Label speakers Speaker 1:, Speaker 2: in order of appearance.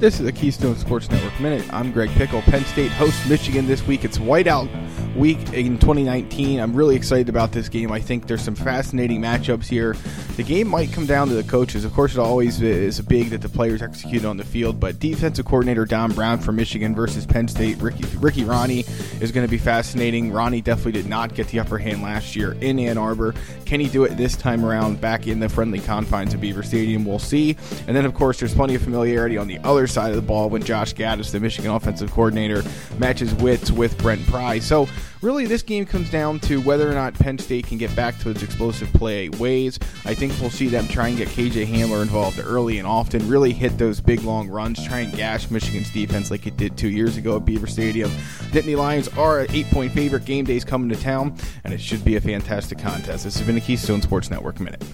Speaker 1: This is a Keystone Sports Network Minute. I'm Greg Pickel. Penn State hosts Michigan this week. It's whiteout week in 2019. I'm really excited about this game. I think there's some fascinating matchups here. The game might come down to the coaches. Of course, it always is big that the players execute on the field, but defensive coordinator Don Brown for Michigan versus Penn State, Ricky, Ricky Rahne, is going to be fascinating. Rahne definitely did not get the upper hand last year in Ann Arbor. Can he do it this time around back in the friendly confines of Beaver Stadium? We'll see. And then, of course, there's plenty of familiarity on the other side of the ball when Josh Gattis, the Michigan offensive coordinator, matches wits with Brent Pry. So, really, this game comes down to whether or not Penn State can get back to its explosive play ways. I think we'll see them try and get KJ Hamler involved early and often, really hit those big long runs, try and gash Michigan's defense like it did two years ago at Beaver Stadium. Nittany Lions are an eight point favorite. Game day's coming to town, and it should be a fantastic contest. This has been a Keystone Sports Network Minute.